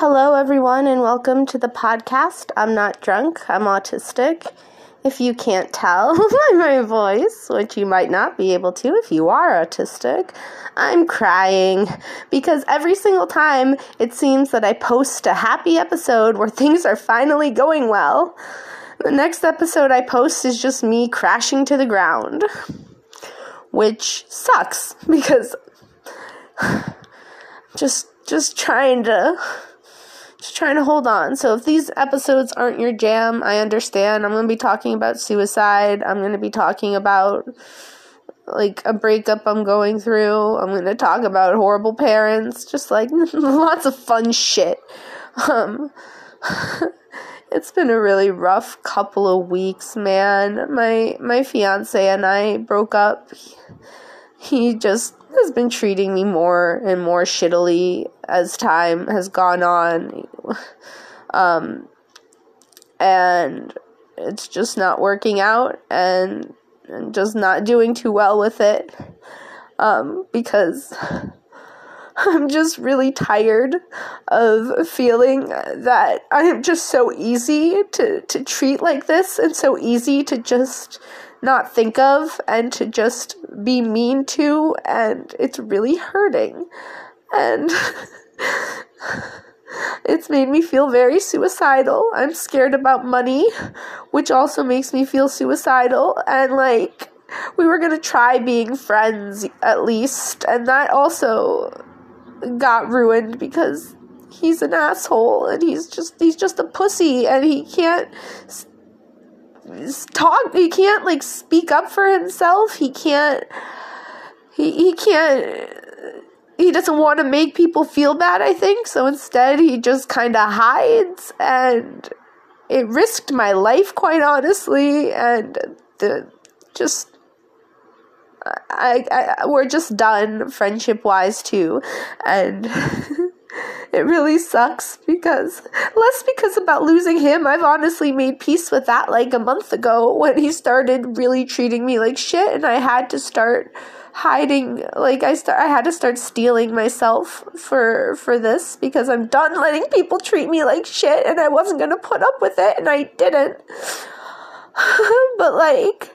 Hello, everyone, and welcome to the podcast. I'm not drunk, I'm autistic. If you can't tell by my voice, which you might not be able to if you are autistic, I'm crying because every single time it seems that I post a happy episode where things are finally going well, the next episode I post is just me crashing to the ground, which sucks because just just trying to just trying to hold on. So if these episodes aren't your jam, I understand. I'm going to be talking about suicide. I'm going to be talking about like a breakup I'm going through. I'm going to talk about horrible parents, just like lots of fun shit. Um it's been a really rough couple of weeks, man. My my fiance and I broke up. He just has been treating me more and more shittily as time has gone on. Um, and it's just not working out and, and just not doing too well with it. Um, because I'm just really tired of feeling that I am just so easy to, to treat like this and so easy to just not think of and to just be mean to, and it's really hurting. And it's made me feel very suicidal. I'm scared about money, which also makes me feel suicidal. And like, we were gonna try being friends at least, and that also got ruined because he's an asshole and he's just he's just a pussy and he can't talk he can't like speak up for himself. He can't he, he can't he doesn't want to make people feel bad i think. So instead he just kind of hides and it risked my life quite honestly. And the just I, I we're just done friendship wise too. And it really sucks because less because about losing him. I've honestly made peace with that like a month ago when he started really treating me like shit and i had to start hiding like i start i had to start steeling myself for for this because i'm done letting people treat me like shit and i wasn't going to put up with it and i didn't. But like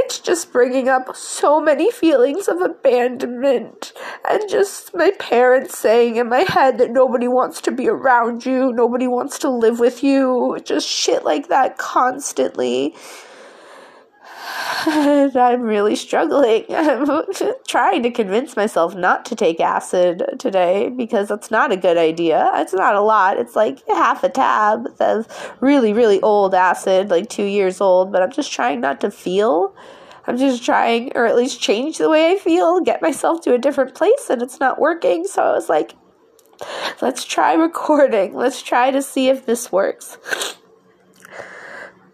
it's just bringing up so many feelings of abandonment and just my parents saying in my head that nobody wants to be around you, nobody wants to live with you, just shit like that constantly I'm really struggling. I'm trying to convince myself not to take acid today because that's not a good idea. It's not a lot. It's like half a tab of really, really old acid, like two years old, but I'm just trying not to feel. I'm just trying, or at least change the way I feel, get myself to a different place, and it's not working. So I was like, let's try recording. Let's try to see if this works.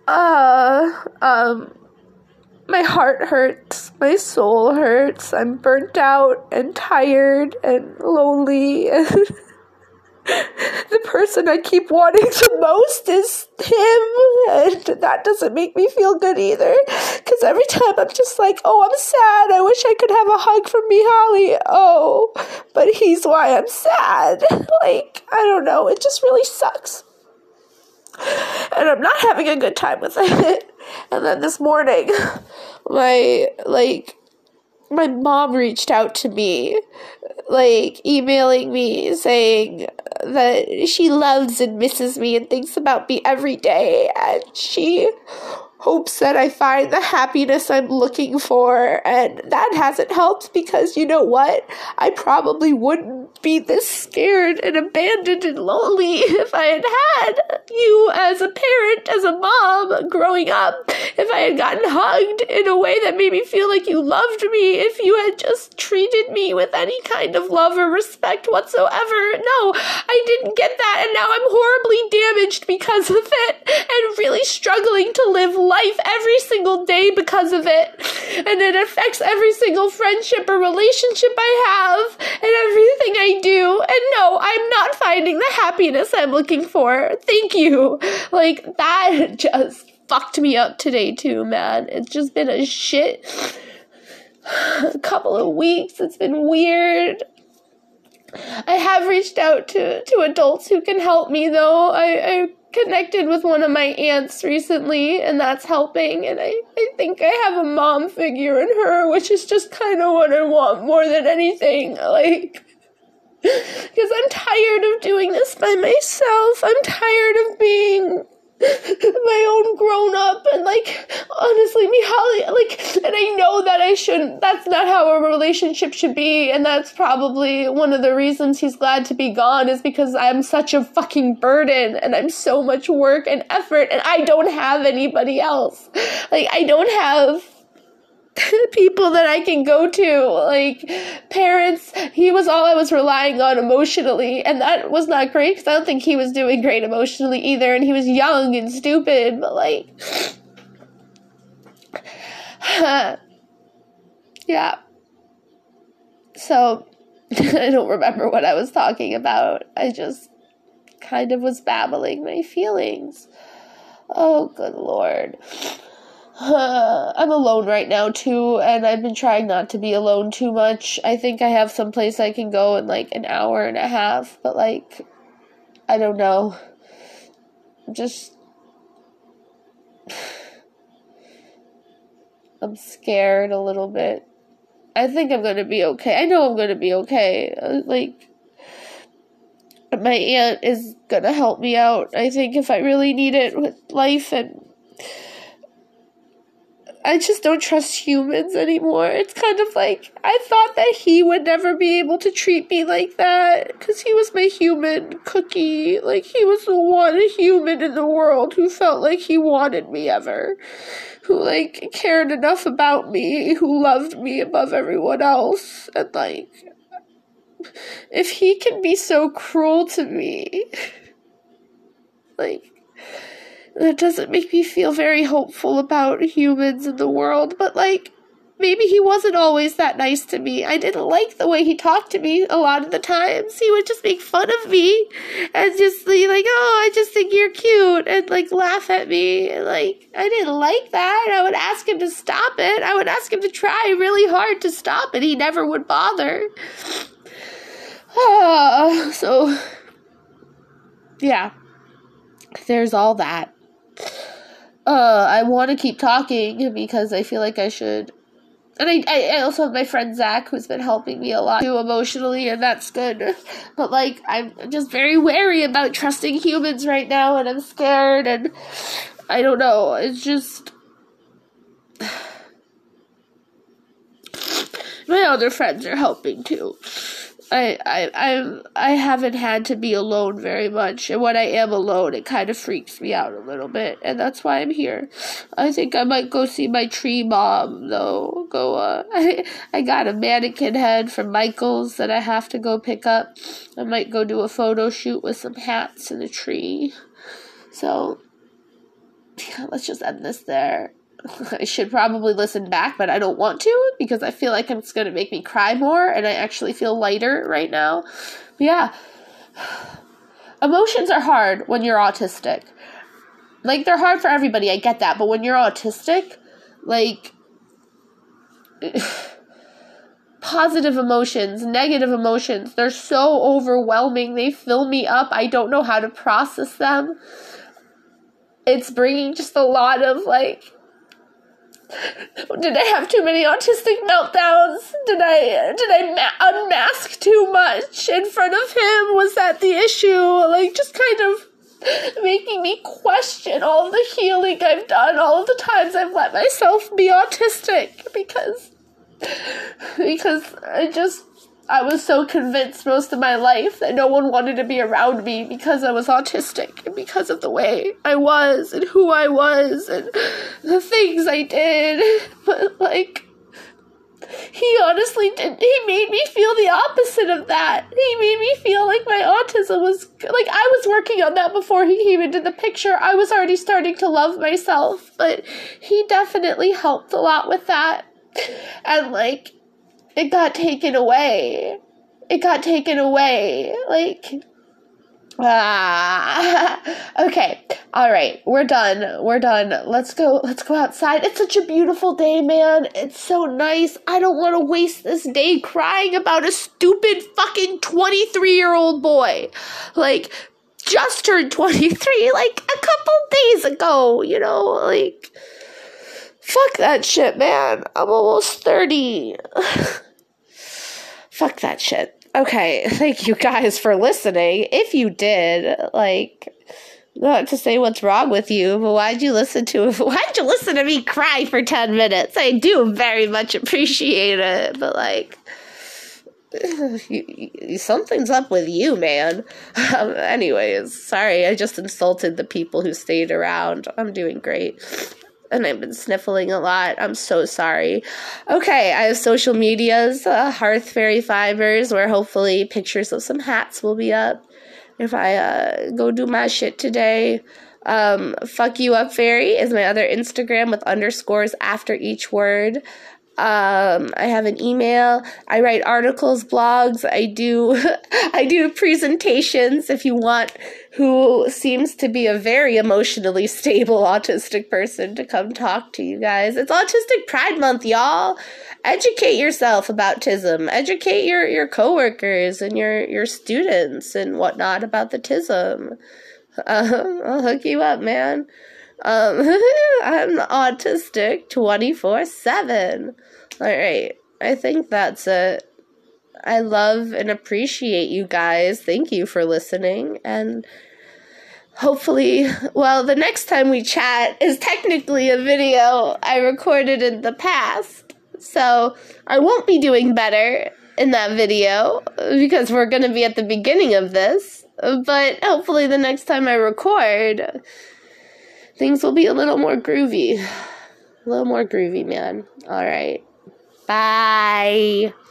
Uh, um, my heart hurts, my soul hurts. I'm burnt out and tired and lonely. And the person I keep wanting the most is him, and that doesn't make me feel good either. Because every time I'm just like, oh, I'm sad. I wish I could have a hug from Mihaly. Oh, but he's why I'm sad. Like, I don't know. It just really sucks. And I'm not having a good time with it. And then this morning, my like my mom reached out to me, like emailing me saying that she loves and misses me and thinks about me every day, and she hopes that I find the happiness I'm looking for. And that hasn't helped because you know what? I probably wouldn't be this scared and abandoned and lonely if I had had you as a parent, as a mom growing up. If I had gotten hugged in a way that made me feel like you loved me, if you had just treated me with any kind of love or respect whatsoever. No, I didn't get that, and now I'm horribly damaged because of it and really struggling to live life life every single day because of it. And it affects every single friendship or relationship I have and everything I do. And no, I'm not finding the happiness I'm looking for. Thank you. Like, that just fucked me up today, too, man. It's just been a shit couple of weeks. It's been weird. I have reached out to, to adults who can help me though. I, I connected with one of my aunts recently and that's helping and I, I think I have a mom figure in her, which is just kind of what I want more than anything. Like because I'm tired of doing this by myself. I'm tired of being my own grown up and like honestly me like and I know that I shouldn't that's not how a relationship should be and that's probably one of the reasons he's glad to be gone is because I'm such a fucking burden and I'm so much work and effort and I don't have anybody else. Like I don't have people that I can go to, like parents. He was all I was relying on emotionally, and that was not great because I don't think he was doing great emotionally either, and he was young and stupid, but like, yeah. So, I don't remember what I was talking about. I just kind of was babbling my feelings. Oh, good lord. Uh, I'm alone right now too, and I've been trying not to be alone too much. I think I have some place I can go in like an hour and a half, but like, I don't know. Just. I'm scared a little bit. I think I'm gonna be okay. I know I'm gonna be okay. Uh, like, my aunt is gonna help me out. I think if I really need it with life and I just don't trust humans anymore. It's kind of like I thought that he would never be able to treat me like that because he was my human cookie. Like he was the one human in the world who felt like he wanted me ever, who like cared enough about me, who loved me above everyone else, and like if he can be so cruel to me, like that doesn't make me feel very hopeful about humans in the world, but like, maybe he wasn't always that nice to me. I didn't like the way he talked to me a lot of the times. He would just make fun of me and just be like, oh, I just think you're cute and like laugh at me. And, like, I didn't like that. I would ask him to stop it. I would ask him to try really hard to stop it. He never would bother. So, yeah, there's all that uh, I want to keep talking because I feel like I should. And I, I also have my friend Zach who's been helping me a lot too emotionally, and that's good. But like, I'm just very wary about trusting humans right now, and I'm scared, and I don't know. It's just. My other friends are helping too. I, I, I, I haven't had to be alone very much, and when I am alone, it kind of freaks me out a little bit, and that's why I'm here. I think I might go see my tree mom, though. Go, uh, I, I got a mannequin head from Michaels that I have to go pick up. I might go do a photo shoot with some hats and a tree. So, yeah, let's just end this there. I should probably listen back, but I don't want to because I feel like it's going to make me cry more and I actually feel lighter right now. But yeah. Emotions are hard when you're autistic. Like they're hard for everybody, I get that, but when you're autistic, like positive emotions, negative emotions, they're so overwhelming. They fill me up. I don't know how to process them. It's bringing just a lot of like did I have too many autistic meltdowns? Did I did I ma- unmask too much in front of him? Was that the issue? Like just kind of making me question all the healing I've done, all of the times I've let myself be autistic because because I just I was so convinced most of my life that no one wanted to be around me because I was autistic and because of the way I was and who I was and the things I did. But, like, he honestly didn't. He made me feel the opposite of that. He made me feel like my autism was like I was working on that before he came into the picture. I was already starting to love myself, but he definitely helped a lot with that. And like it got taken away. It got taken away. Like, Ah, okay. All right. We're done. We're done. Let's go. Let's go outside. It's such a beautiful day, man. It's so nice. I don't want to waste this day crying about a stupid fucking 23 year old boy. Like, just turned 23 like a couple days ago, you know? Like, fuck that shit, man. I'm almost 30. fuck that shit okay, thank you guys for listening. If you did, like, not to say what's wrong with you, but why'd you listen to why'd you listen to me cry for 10 minutes? I do very much appreciate it, but like you, you, something's up with you, man. Um, anyways, sorry, I just insulted the people who stayed around. I'm doing great and I've been sniffling a lot. I'm so sorry. Okay, I have social medias, uh, Hearth Fairy Fibers, where hopefully pictures of some hats will be up if I uh, go do my shit today. Um, fuck you up fairy is my other Instagram with underscores after each word. Um, I have an email. I write articles, blogs. I do, I do presentations. If you want, who seems to be a very emotionally stable autistic person to come talk to you guys. It's Autistic Pride Month, y'all. Educate yourself about TISM. Educate your your coworkers and your your students and whatnot about the TISM. Um, I'll hook you up, man. Um, I'm autistic 24 7. Alright, I think that's it. I love and appreciate you guys. Thank you for listening. And hopefully, well, the next time we chat is technically a video I recorded in the past. So I won't be doing better in that video because we're going to be at the beginning of this. But hopefully, the next time I record, things will be a little more groovy. A little more groovy, man. All right. Bye.